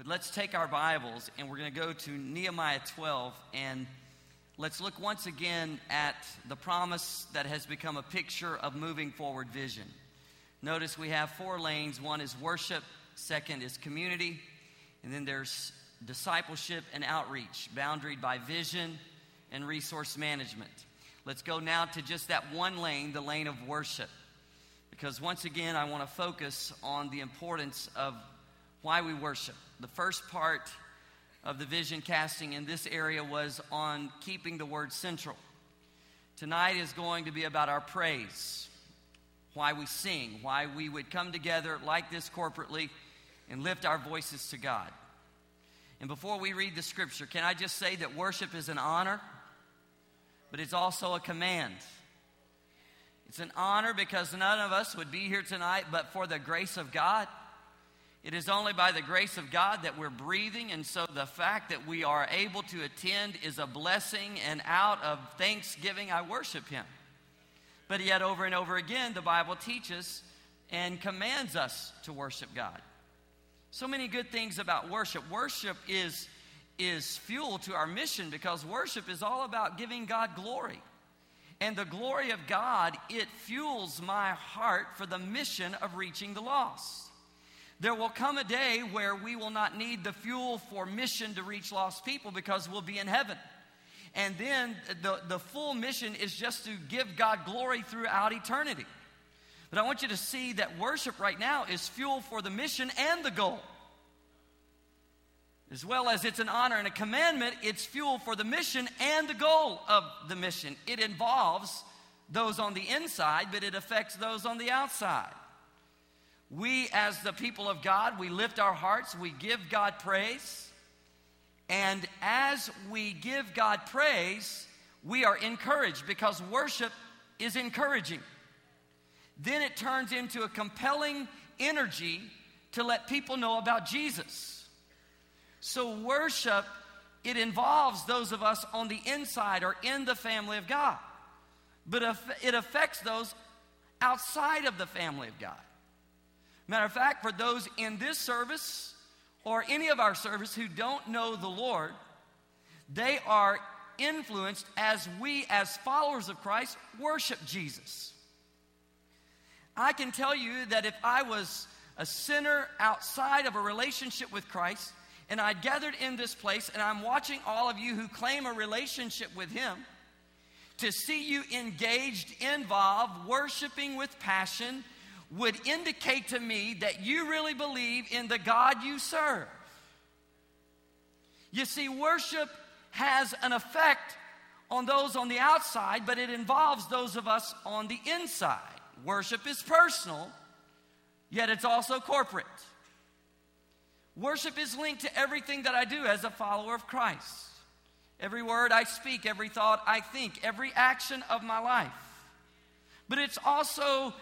But let's take our Bibles and we're going to go to Nehemiah 12 and let's look once again at the promise that has become a picture of moving forward vision. Notice we have four lanes one is worship, second is community, and then there's discipleship and outreach, boundaried by vision and resource management. Let's go now to just that one lane, the lane of worship. Because once again, I want to focus on the importance of why we worship. The first part of the vision casting in this area was on keeping the word central. Tonight is going to be about our praise, why we sing, why we would come together like this corporately and lift our voices to God. And before we read the scripture, can I just say that worship is an honor, but it's also a command. It's an honor because none of us would be here tonight but for the grace of God. It is only by the grace of God that we're breathing, and so the fact that we are able to attend is a blessing, and out of thanksgiving, I worship Him. But yet, over and over again, the Bible teaches and commands us to worship God. So many good things about worship. Worship is, is fuel to our mission because worship is all about giving God glory. And the glory of God, it fuels my heart for the mission of reaching the lost. There will come a day where we will not need the fuel for mission to reach lost people because we'll be in heaven. And then the, the full mission is just to give God glory throughout eternity. But I want you to see that worship right now is fuel for the mission and the goal. As well as it's an honor and a commandment, it's fuel for the mission and the goal of the mission. It involves those on the inside, but it affects those on the outside. We, as the people of God, we lift our hearts, we give God praise. And as we give God praise, we are encouraged because worship is encouraging. Then it turns into a compelling energy to let people know about Jesus. So, worship, it involves those of us on the inside or in the family of God, but it affects those outside of the family of God. Matter of fact, for those in this service or any of our service who don't know the Lord, they are influenced as we, as followers of Christ, worship Jesus. I can tell you that if I was a sinner outside of a relationship with Christ, and I gathered in this place, and I'm watching all of you who claim a relationship with Him, to see you engaged, involved, worshiping with passion, would indicate to me that you really believe in the God you serve. You see, worship has an effect on those on the outside, but it involves those of us on the inside. Worship is personal, yet it's also corporate. Worship is linked to everything that I do as a follower of Christ. Every word I speak, every thought I think, every action of my life. But it's also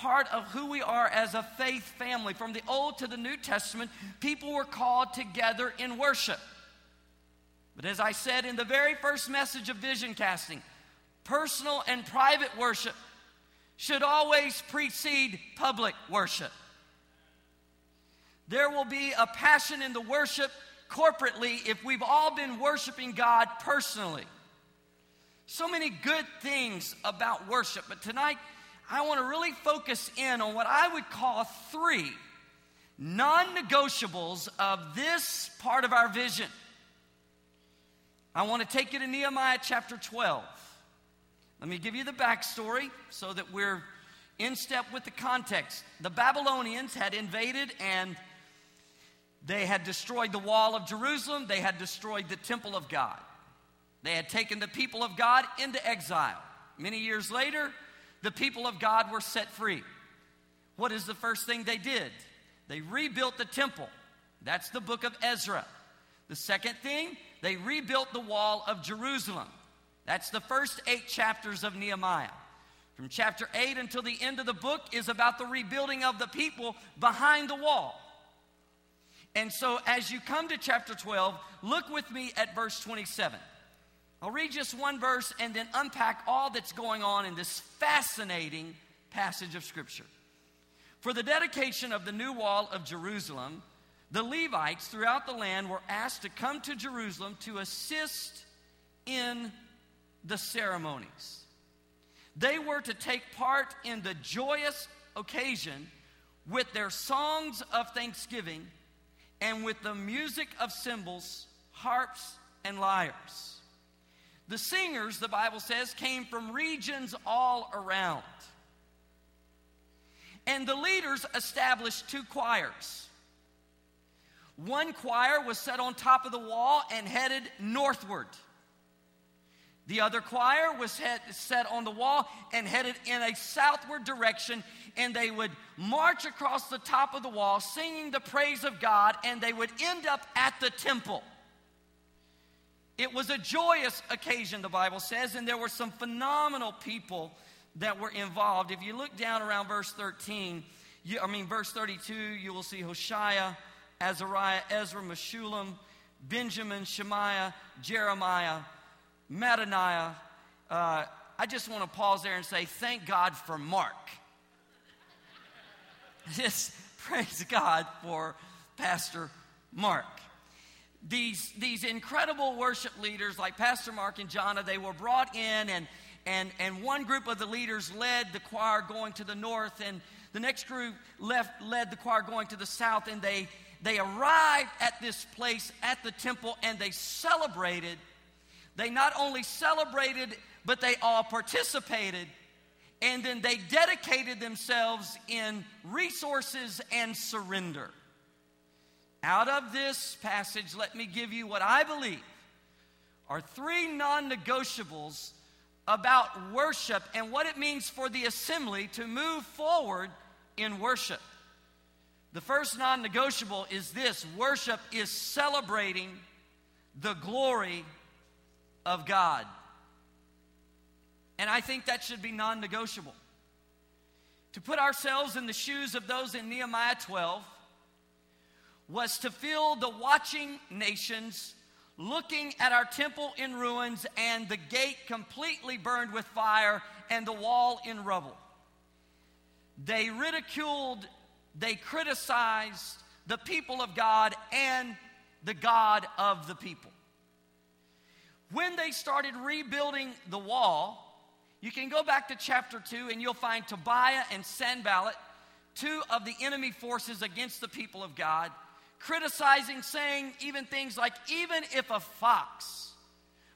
part of who we are as a faith family. From the Old to the New Testament, people were called together in worship. But as I said in the very first message of vision casting, personal and private worship should always precede public worship. There will be a passion in the worship corporately if we've all been worshiping God personally. So many good things about worship, but tonight I want to really focus in on what I would call three non negotiables of this part of our vision. I want to take you to Nehemiah chapter 12. Let me give you the backstory so that we're in step with the context. The Babylonians had invaded and they had destroyed the wall of Jerusalem, they had destroyed the temple of God. They had taken the people of God into exile. Many years later, the people of God were set free. What is the first thing they did? They rebuilt the temple. That's the book of Ezra. The second thing, they rebuilt the wall of Jerusalem. That's the first eight chapters of Nehemiah. From chapter 8 until the end of the book is about the rebuilding of the people behind the wall. And so, as you come to chapter 12, look with me at verse 27. I'll read just one verse and then unpack all that's going on in this fascinating passage of Scripture. For the dedication of the new wall of Jerusalem, the Levites throughout the land were asked to come to Jerusalem to assist in the ceremonies. They were to take part in the joyous occasion with their songs of thanksgiving and with the music of cymbals, harps, and lyres. The singers, the Bible says, came from regions all around. And the leaders established two choirs. One choir was set on top of the wall and headed northward. The other choir was head, set on the wall and headed in a southward direction, and they would march across the top of the wall singing the praise of God, and they would end up at the temple. It was a joyous occasion, the Bible says, and there were some phenomenal people that were involved. If you look down around verse 13, you, I mean, verse 32, you will see Hoshea, Azariah, Ezra, Meshullam, Benjamin, Shemaiah, Jeremiah, Mattaniah. Uh, I just want to pause there and say, thank God for Mark. Just praise God for Pastor Mark. These, these incredible worship leaders like Pastor Mark and Jana, they were brought in and, and, and one group of the leaders led the choir going to the north and the next group left, led the choir going to the south and they, they arrived at this place at the temple and they celebrated. They not only celebrated, but they all participated and then they dedicated themselves in resources and surrender. Out of this passage, let me give you what I believe are three non negotiables about worship and what it means for the assembly to move forward in worship. The first non negotiable is this worship is celebrating the glory of God. And I think that should be non negotiable. To put ourselves in the shoes of those in Nehemiah 12 was to feel the watching nations looking at our temple in ruins and the gate completely burned with fire and the wall in rubble. They ridiculed, they criticized the people of God and the God of the people. When they started rebuilding the wall, you can go back to chapter 2 and you'll find Tobiah and Sanballat, two of the enemy forces against the people of God, criticizing, saying even things like, even if a fox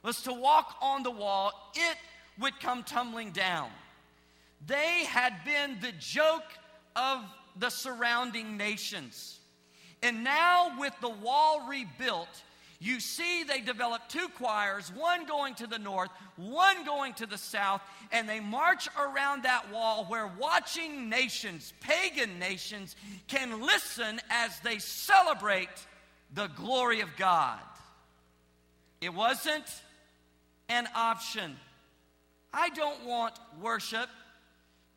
was to walk on the wall, it would come tumbling down. They had been the joke of the surrounding nations. And now, with the wall rebuilt, you see they develop two choirs, one going to the north, one going to the south, and they march around that wall where watching nations, pagan nations, can listen as they celebrate the glory of God. It wasn't an option. I don't want worship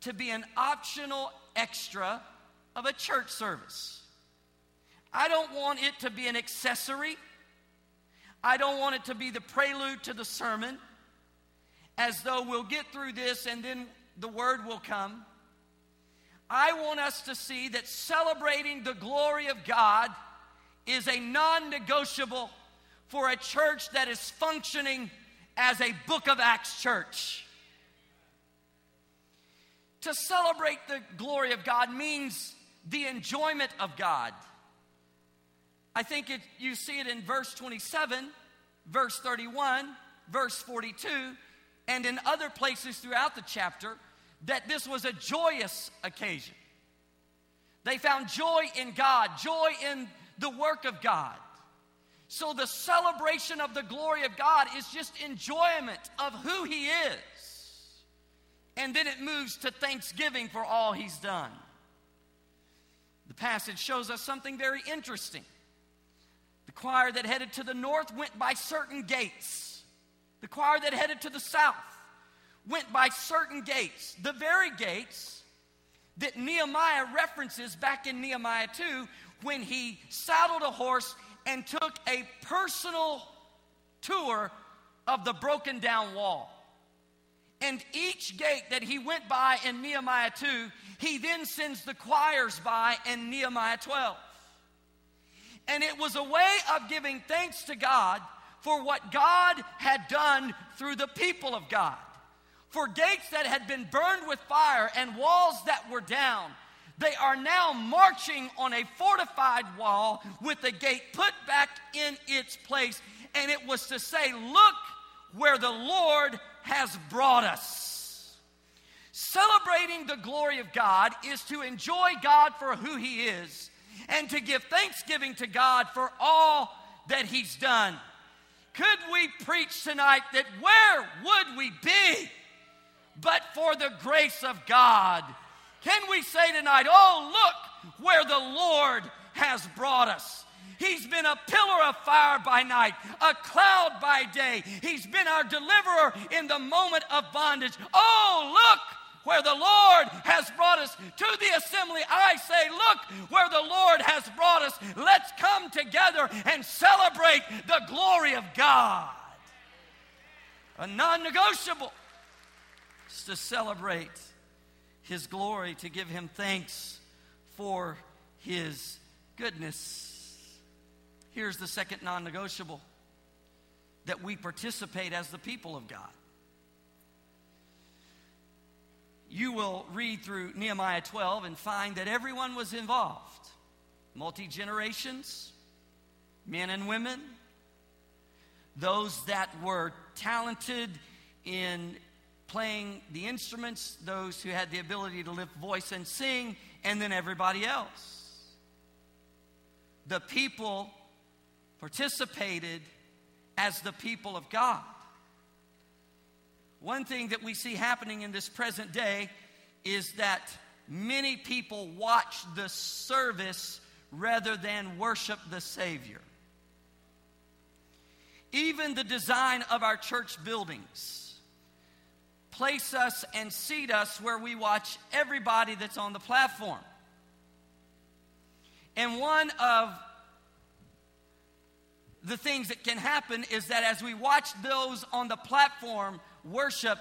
to be an optional extra of a church service. I don't want it to be an accessory. I don't want it to be the prelude to the sermon, as though we'll get through this and then the word will come. I want us to see that celebrating the glory of God is a non negotiable for a church that is functioning as a book of Acts church. To celebrate the glory of God means the enjoyment of God. I think it, you see it in verse 27, verse 31, verse 42, and in other places throughout the chapter that this was a joyous occasion. They found joy in God, joy in the work of God. So the celebration of the glory of God is just enjoyment of who He is. And then it moves to thanksgiving for all He's done. The passage shows us something very interesting choir that headed to the north went by certain gates. The choir that headed to the south went by certain gates. The very gates that Nehemiah references back in Nehemiah 2 when he saddled a horse and took a personal tour of the broken down wall. And each gate that he went by in Nehemiah 2, he then sends the choirs by in Nehemiah 12. And it was a way of giving thanks to God for what God had done through the people of God. For gates that had been burned with fire and walls that were down, they are now marching on a fortified wall with the gate put back in its place. And it was to say, Look where the Lord has brought us. Celebrating the glory of God is to enjoy God for who He is and to give thanksgiving to God for all that He's done. Could we preach tonight that where would we be but for the grace of God? Can we say tonight, oh, look where the Lord has brought us? He's been a pillar of fire by night, a cloud by day. He's been our deliverer in the moment of bondage. Oh, look where the Lord has brought us to the assembly. I say, look where the Lord has brought us. Let's come together and celebrate the glory of God. A non negotiable is to celebrate His glory, to give Him thanks for His goodness. Here's the second non negotiable that we participate as the people of God. You will read through Nehemiah 12 and find that everyone was involved multi generations, men and women, those that were talented in playing the instruments, those who had the ability to lift voice and sing, and then everybody else. The people participated as the people of God. One thing that we see happening in this present day is that many people watch the service rather than worship the Savior. Even the design of our church buildings place us and seat us where we watch everybody that's on the platform. And one of the things that can happen is that as we watch those on the platform worship,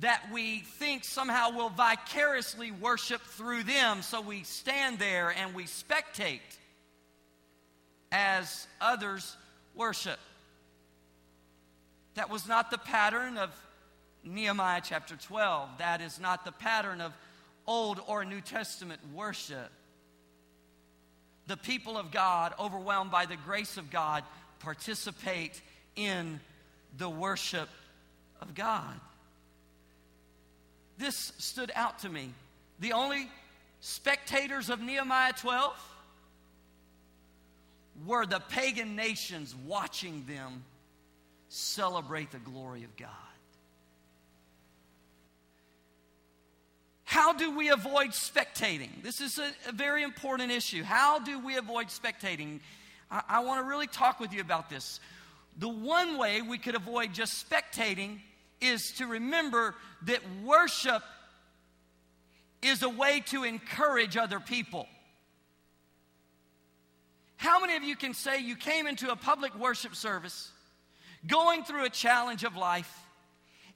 that we think somehow we'll vicariously worship through them. So we stand there and we spectate as others worship. That was not the pattern of Nehemiah chapter 12. That is not the pattern of Old or New Testament worship. The people of God, overwhelmed by the grace of God, participate in the worship of God. This stood out to me. The only spectators of Nehemiah 12 were the pagan nations watching them celebrate the glory of God. How do we avoid spectating? This is a, a very important issue. How do we avoid spectating? I, I want to really talk with you about this. The one way we could avoid just spectating is to remember that worship is a way to encourage other people. How many of you can say you came into a public worship service going through a challenge of life,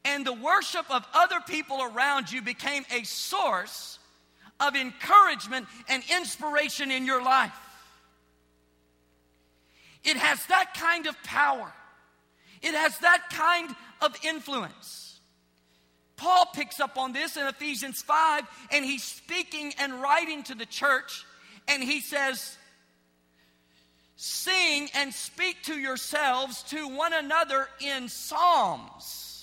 and the worship of other people around you became a source of encouragement and inspiration in your life? It has that kind of power. It has that kind of influence. Paul picks up on this in Ephesians 5, and he's speaking and writing to the church, and he says, Sing and speak to yourselves to one another in psalms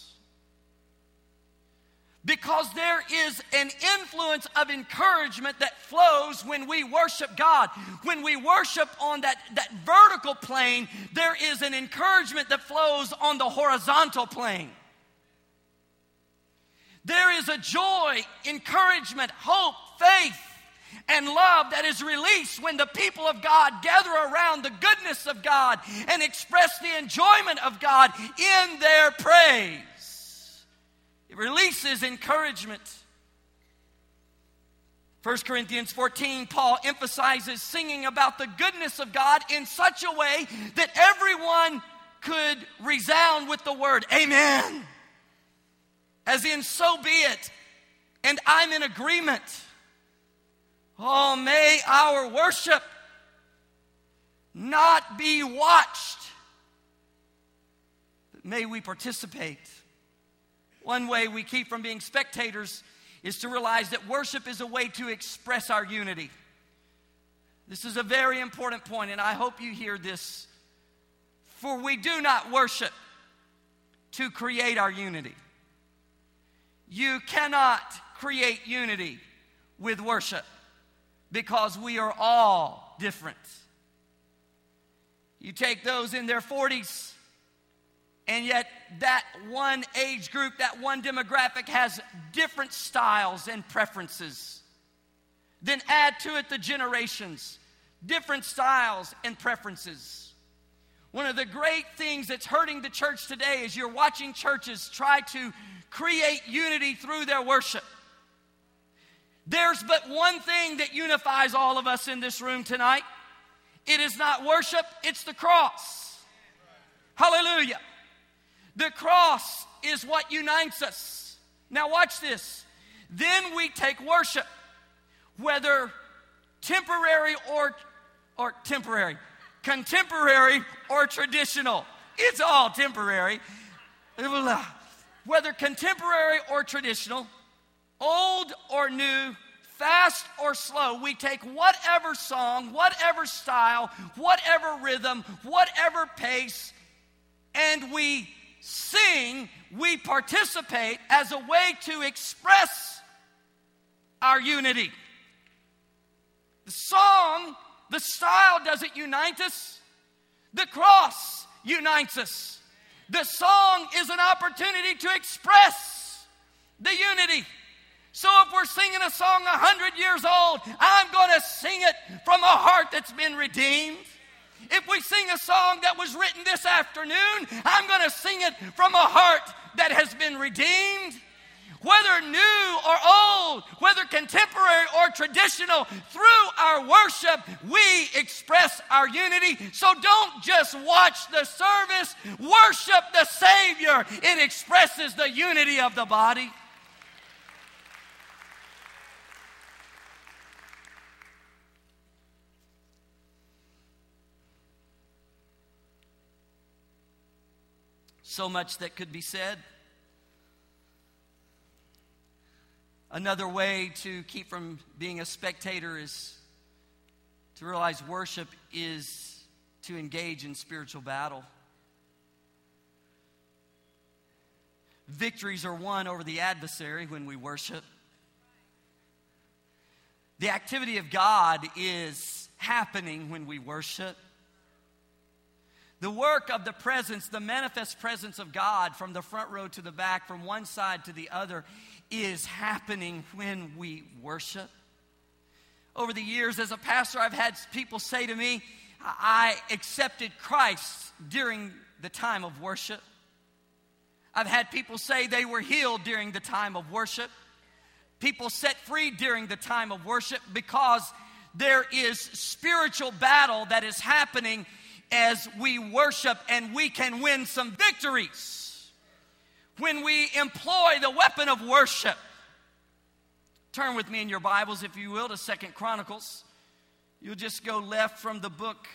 because there is an influence of encouragement that flows when we worship God. When we worship on that, that vertical plane, there is an encouragement that flows on the horizontal plane. There is a joy, encouragement, hope, faith, and love that is released when the people of God gather around the goodness of God and express the enjoyment of God in their praise. It releases encouragement. 1 Corinthians 14, Paul emphasizes singing about the goodness of God in such a way that everyone could resound with the word, Amen. As in, so be it. And I'm in agreement. Oh, may our worship not be watched, but may we participate. One way we keep from being spectators is to realize that worship is a way to express our unity. This is a very important point, and I hope you hear this. For we do not worship to create our unity. You cannot create unity with worship because we are all different. You take those in their 40s, and yet that one age group, that one demographic has different styles and preferences. Then add to it the generations, different styles and preferences. One of the great things that's hurting the church today is you're watching churches try to create unity through their worship. There's but one thing that unifies all of us in this room tonight. It is not worship, it's the cross. Hallelujah. The cross is what unites us. Now, watch this. Then we take worship, whether temporary or, or temporary, contemporary or traditional. It's all temporary. Whether contemporary or traditional, old or new, fast or slow, we take whatever song, whatever style, whatever rhythm, whatever pace, and we sing, we participate as a way to express our unity. The song, the style doesn't unite us, the cross unites us. The song is an opportunity to express the unity. So if we're singing a song a hundred years old, I'm going to sing it from a heart that's been redeemed. If we sing a song that was written this afternoon, I'm going to sing it from a heart that has been redeemed. Whether new or old, whether contemporary or traditional, through our worship, we express our unity. So don't just watch the service, worship the Savior. It expresses the unity of the body. So much that could be said. Another way to keep from being a spectator is to realize worship is to engage in spiritual battle. Victories are won over the adversary when we worship. The activity of God is happening when we worship. The work of the presence, the manifest presence of God from the front row to the back, from one side to the other, is happening when we worship. Over the years, as a pastor, I've had people say to me, I accepted Christ during the time of worship. I've had people say they were healed during the time of worship. People set free during the time of worship because there is spiritual battle that is happening as we worship and we can win some victories when we employ the weapon of worship. Turn with me in your Bibles, if you will, to Second Chronicles. You'll just go left from the book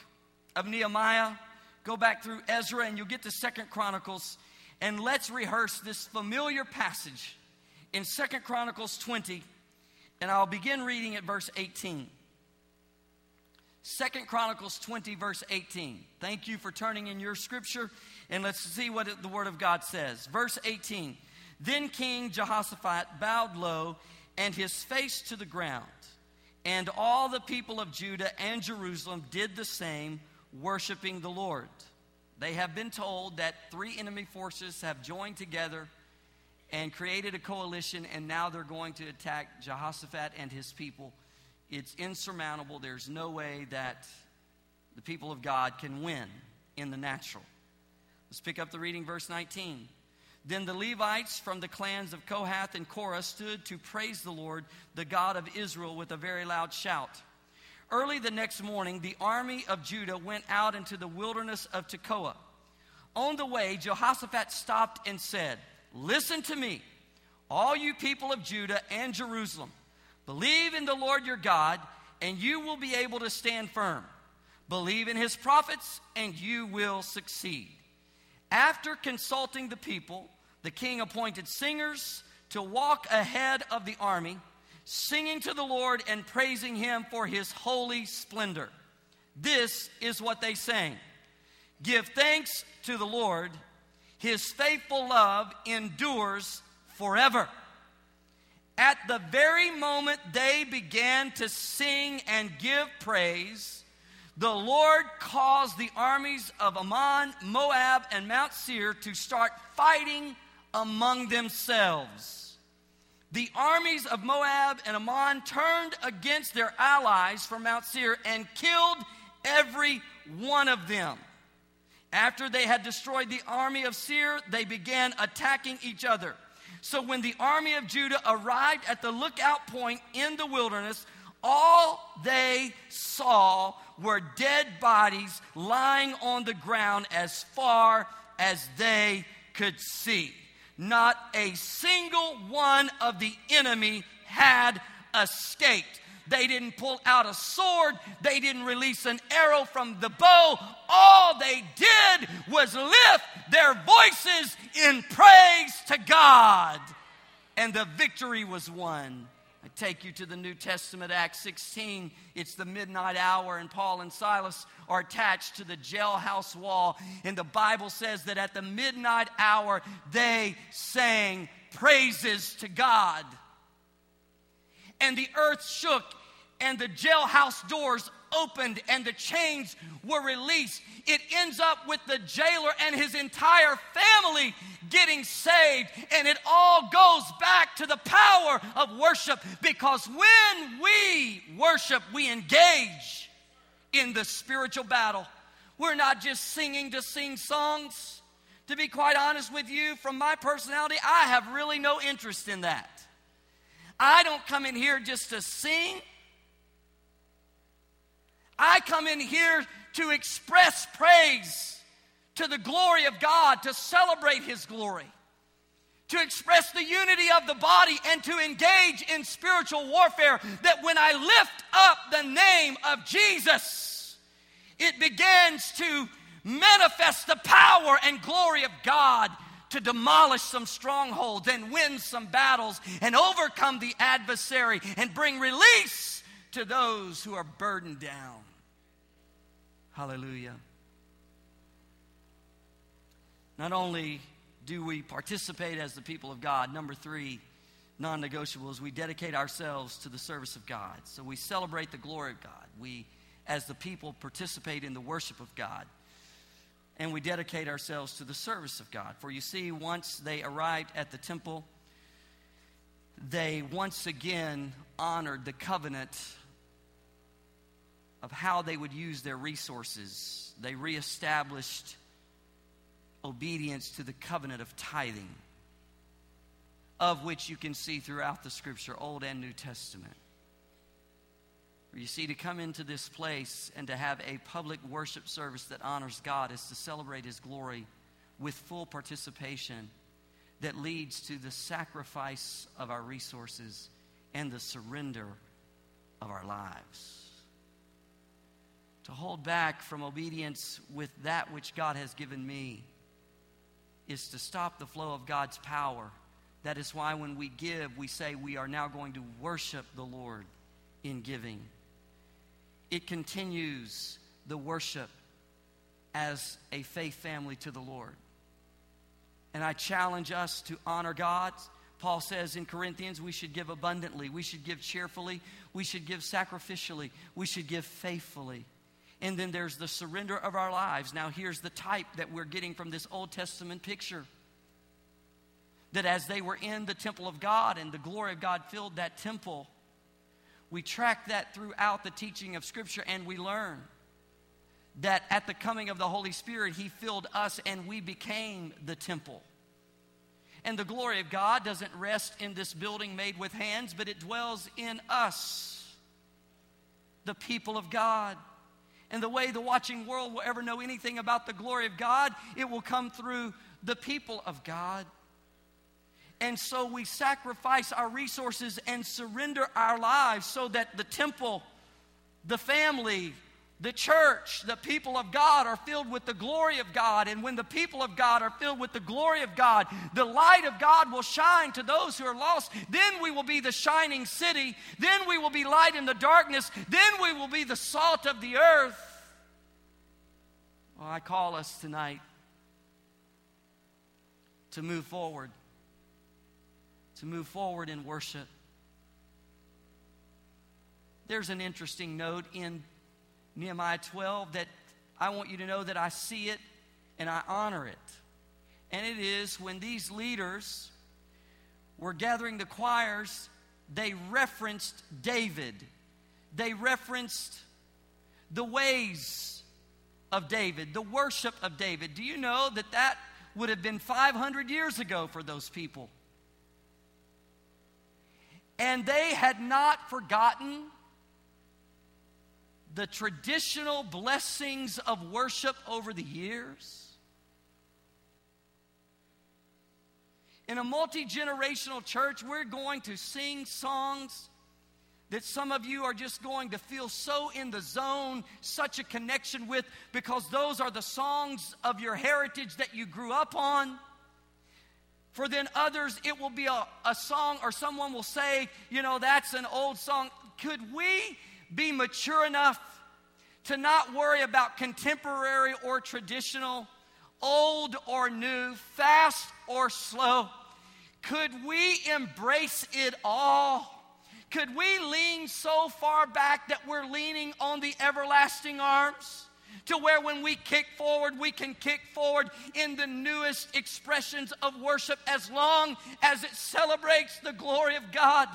of Nehemiah, go back through Ezra, and you'll get to Second Chronicles. And let's rehearse this familiar passage in Second Chronicles 20, and I'll begin reading at verse 18. Second Chronicles 20, verse 18. Thank you for turning in your scripture, and let's see what the Word of God says. Verse 18 Then King Jehoshaphat bowed low and his face to the ground, and all the people of Judah and Jerusalem did the same, worshiping the Lord. They have been told that three enemy forces have joined together and created a coalition, and now they're going to attack Jehoshaphat and his people it's insurmountable. There's no way that the people of God can win in the natural. Let's pick up the reading, verse 19. Then the Levites from the clans of Kohath and Korah stood to praise the Lord, the God of Israel, with a very loud shout. Early the next morning, the army of Judah went out into the wilderness of Tekoa. On the way, Jehoshaphat stopped and said, Listen to me, all you people of Judah and Jerusalem. Believe in the Lord your God, and you will be able to stand firm. Believe in his prophets, and you will succeed. After consulting the people, the king appointed singers to walk ahead of the army, singing to the Lord and praising him for his holy splendor. This is what they sang Give thanks to the Lord, his faithful love endures forever. At the very moment they began to sing and give praise, the Lord caused the armies of Ammon, Moab, and Mount Seir to start fighting among themselves. The armies of Moab and Ammon turned against their allies from Mount Seir and killed every one of them. After they had destroyed the army of Seir, they began attacking each other. So when the army of Judah arrived at the lookout point in the wilderness, all they saw were dead bodies lying on the ground as far as they could see. Not a single one of the enemy had escaped. They didn't pull out a sword. They didn't release an arrow from the bow. All they did was lift their voices in praise to God. And the victory was won. I take you to the New Testament, Acts 16. It's the midnight hour, and Paul and Silas are attached to the jailhouse wall. And the Bible says that at the midnight hour, they sang praises to God. And the earth shook, and the jailhouse doors opened and the chains were released. It ends up with the jailer and his entire family getting saved. And it all goes back to the power of worship because when we worship, we engage in the spiritual battle. We're not just singing to sing songs. To be quite honest with you, from my personality, I have really no interest in that. I don't come in here just to sing. I come in here to express praise to the glory of God, to celebrate His glory, to express the unity of the body, and to engage in spiritual warfare. That when I lift up the name of Jesus, it begins to manifest the power and glory of God to demolish some strongholds and win some battles and overcome the adversary and bring release to those who are burdened down. Hallelujah. Not only do we participate as the people of God, number three, non negotiables, we dedicate ourselves to the service of God. So we celebrate the glory of God. We, as the people, participate in the worship of God. And we dedicate ourselves to the service of God. For you see, once they arrived at the temple, they once again honored the covenant of how they would use their resources. They reestablished obedience to the covenant of tithing, of which you can see throughout the scripture, Old and New Testament. You see, to come into this place and to have a public worship service that honors God is to celebrate His glory with full participation that leads to the sacrifice of our resources and the surrender of our lives to hold back from obedience with that which God has given me is to stop the flow of God's power. That is why when we give, we say we are now going to worship the Lord in giving. It continues the worship as a faith family to the Lord. And I challenge us to honor God. Paul says in Corinthians, we should give abundantly, we should give cheerfully, we should give sacrificially, we should give faithfully. And then there's the surrender of our lives. Now, here's the type that we're getting from this Old Testament picture that as they were in the temple of God and the glory of God filled that temple, we track that throughout the teaching of Scripture and we learn that at the coming of the Holy Spirit, He filled us and we became the temple. And the glory of God doesn't rest in this building made with hands, but it dwells in us, the people of God. And the way the watching world will ever know anything about the glory of God, it will come through the people of God. And so we sacrifice our resources and surrender our lives so that the temple, the family, The church, the people of God, are filled with the glory of God. And when the people of God are filled with the glory of God, the light of God will shine to those who are lost. Then we will be the shining city. Then we will be light in the darkness. Then we will be the salt of the earth. Well, I call us tonight to move forward, to move forward in worship. There's an interesting note in Nehemiah 12 that I want you to know that I see it and I honor it. And it is when these leaders were gathering the choirs, they referenced David. They referenced the ways of David, the worship of David. Do you know that that would have been 500 years ago for those people? And they had not forgotten the traditional blessings of worship over the years. In a multi generational church, we're going to sing songs that some of you are just going to feel so in the zone, such a connection with, because those are the songs of your heritage that you grew up on. For then others, it will be a, a song, or someone will say, you know, that's an old song. Could we be mature enough to not worry about contemporary or traditional, old or new, fast or slow? Could we embrace it all? Could we lean so far back that we're leaning on the everlasting arms? To where when we kick forward, we can kick forward in the newest expressions of worship as long as it celebrates the glory of God.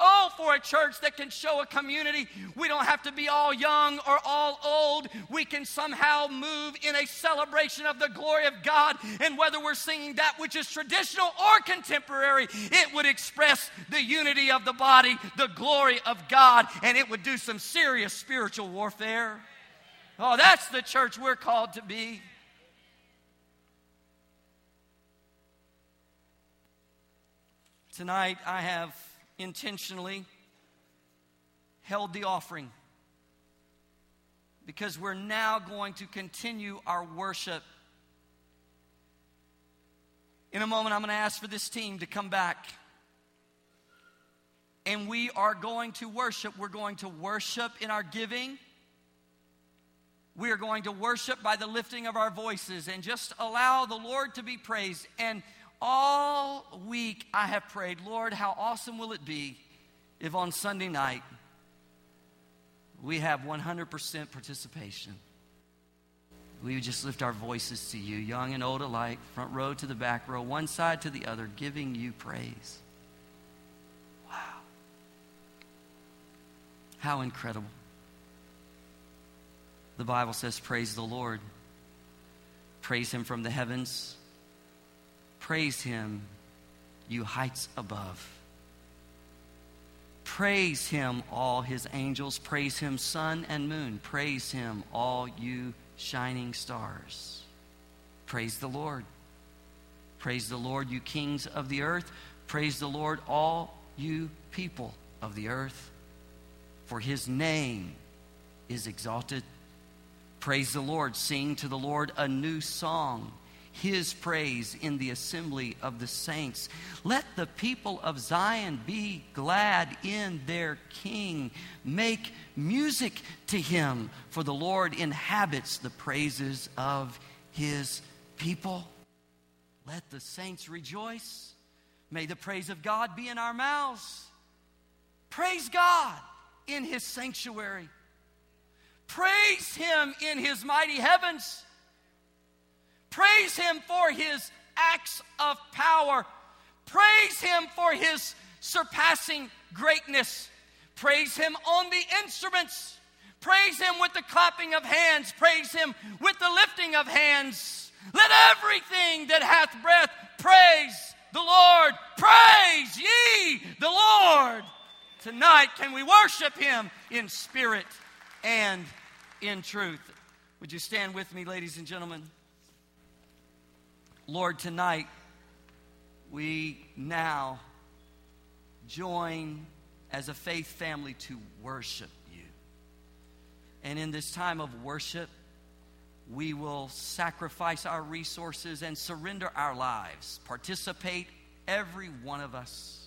Oh, for a church that can show a community. We don't have to be all young or all old. We can somehow move in a celebration of the glory of God. And whether we're singing that which is traditional or contemporary, it would express the unity of the body, the glory of God, and it would do some serious spiritual warfare. Oh, that's the church we're called to be. Tonight, I have intentionally held the offering because we're now going to continue our worship. In a moment, I'm going to ask for this team to come back. And we are going to worship. We're going to worship in our giving. We are going to worship by the lifting of our voices and just allow the Lord to be praised. And all week I have prayed, Lord, how awesome will it be if on Sunday night we have 100% participation? We would just lift our voices to you, young and old alike, front row to the back row, one side to the other, giving you praise. Wow. How incredible. The Bible says, Praise the Lord. Praise Him from the heavens Praise him, you heights above. Praise him, all his angels. Praise him, sun and moon. Praise him, all you shining stars. Praise the Lord. Praise the Lord, you kings of the earth. Praise the Lord, all you people of the earth. For his name is exalted. Praise the Lord. Sing to the Lord a new song his praise in the assembly of the saints. Let the people of Zion be glad in their king. Make music to him, for the Lord inhabits the praises of his people. Let the saints rejoice. May the praise of God be in our mouths. Praise God in his sanctuary. Praise him in his mighty heavens. Praise Him for His acts of power. Praise Him for His surpassing greatness. Praise Him on the instruments. Praise Him with the clapping of hands. Praise Him with the lifting of hands. Let everything that hath breath praise the Lord. Praise ye the Lord. Tonight, can we worship Him in spirit and in truth? Would you stand with me, ladies and gentlemen? Lord, tonight we now join as a faith family to worship you. And in this time of worship, we will sacrifice our resources and surrender our lives, participate, every one of us,